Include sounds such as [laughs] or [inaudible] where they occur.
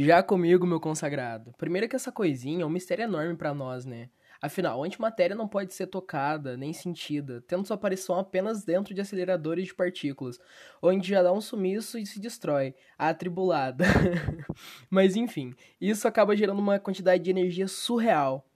Já comigo, meu consagrado. Primeiro que essa coisinha é um mistério enorme para nós, né? Afinal, a antimatéria não pode ser tocada nem sentida, tendo sua aparição apenas dentro de aceleradores de partículas, onde já dá um sumiço e se destrói, atribulada. [laughs] Mas enfim, isso acaba gerando uma quantidade de energia surreal.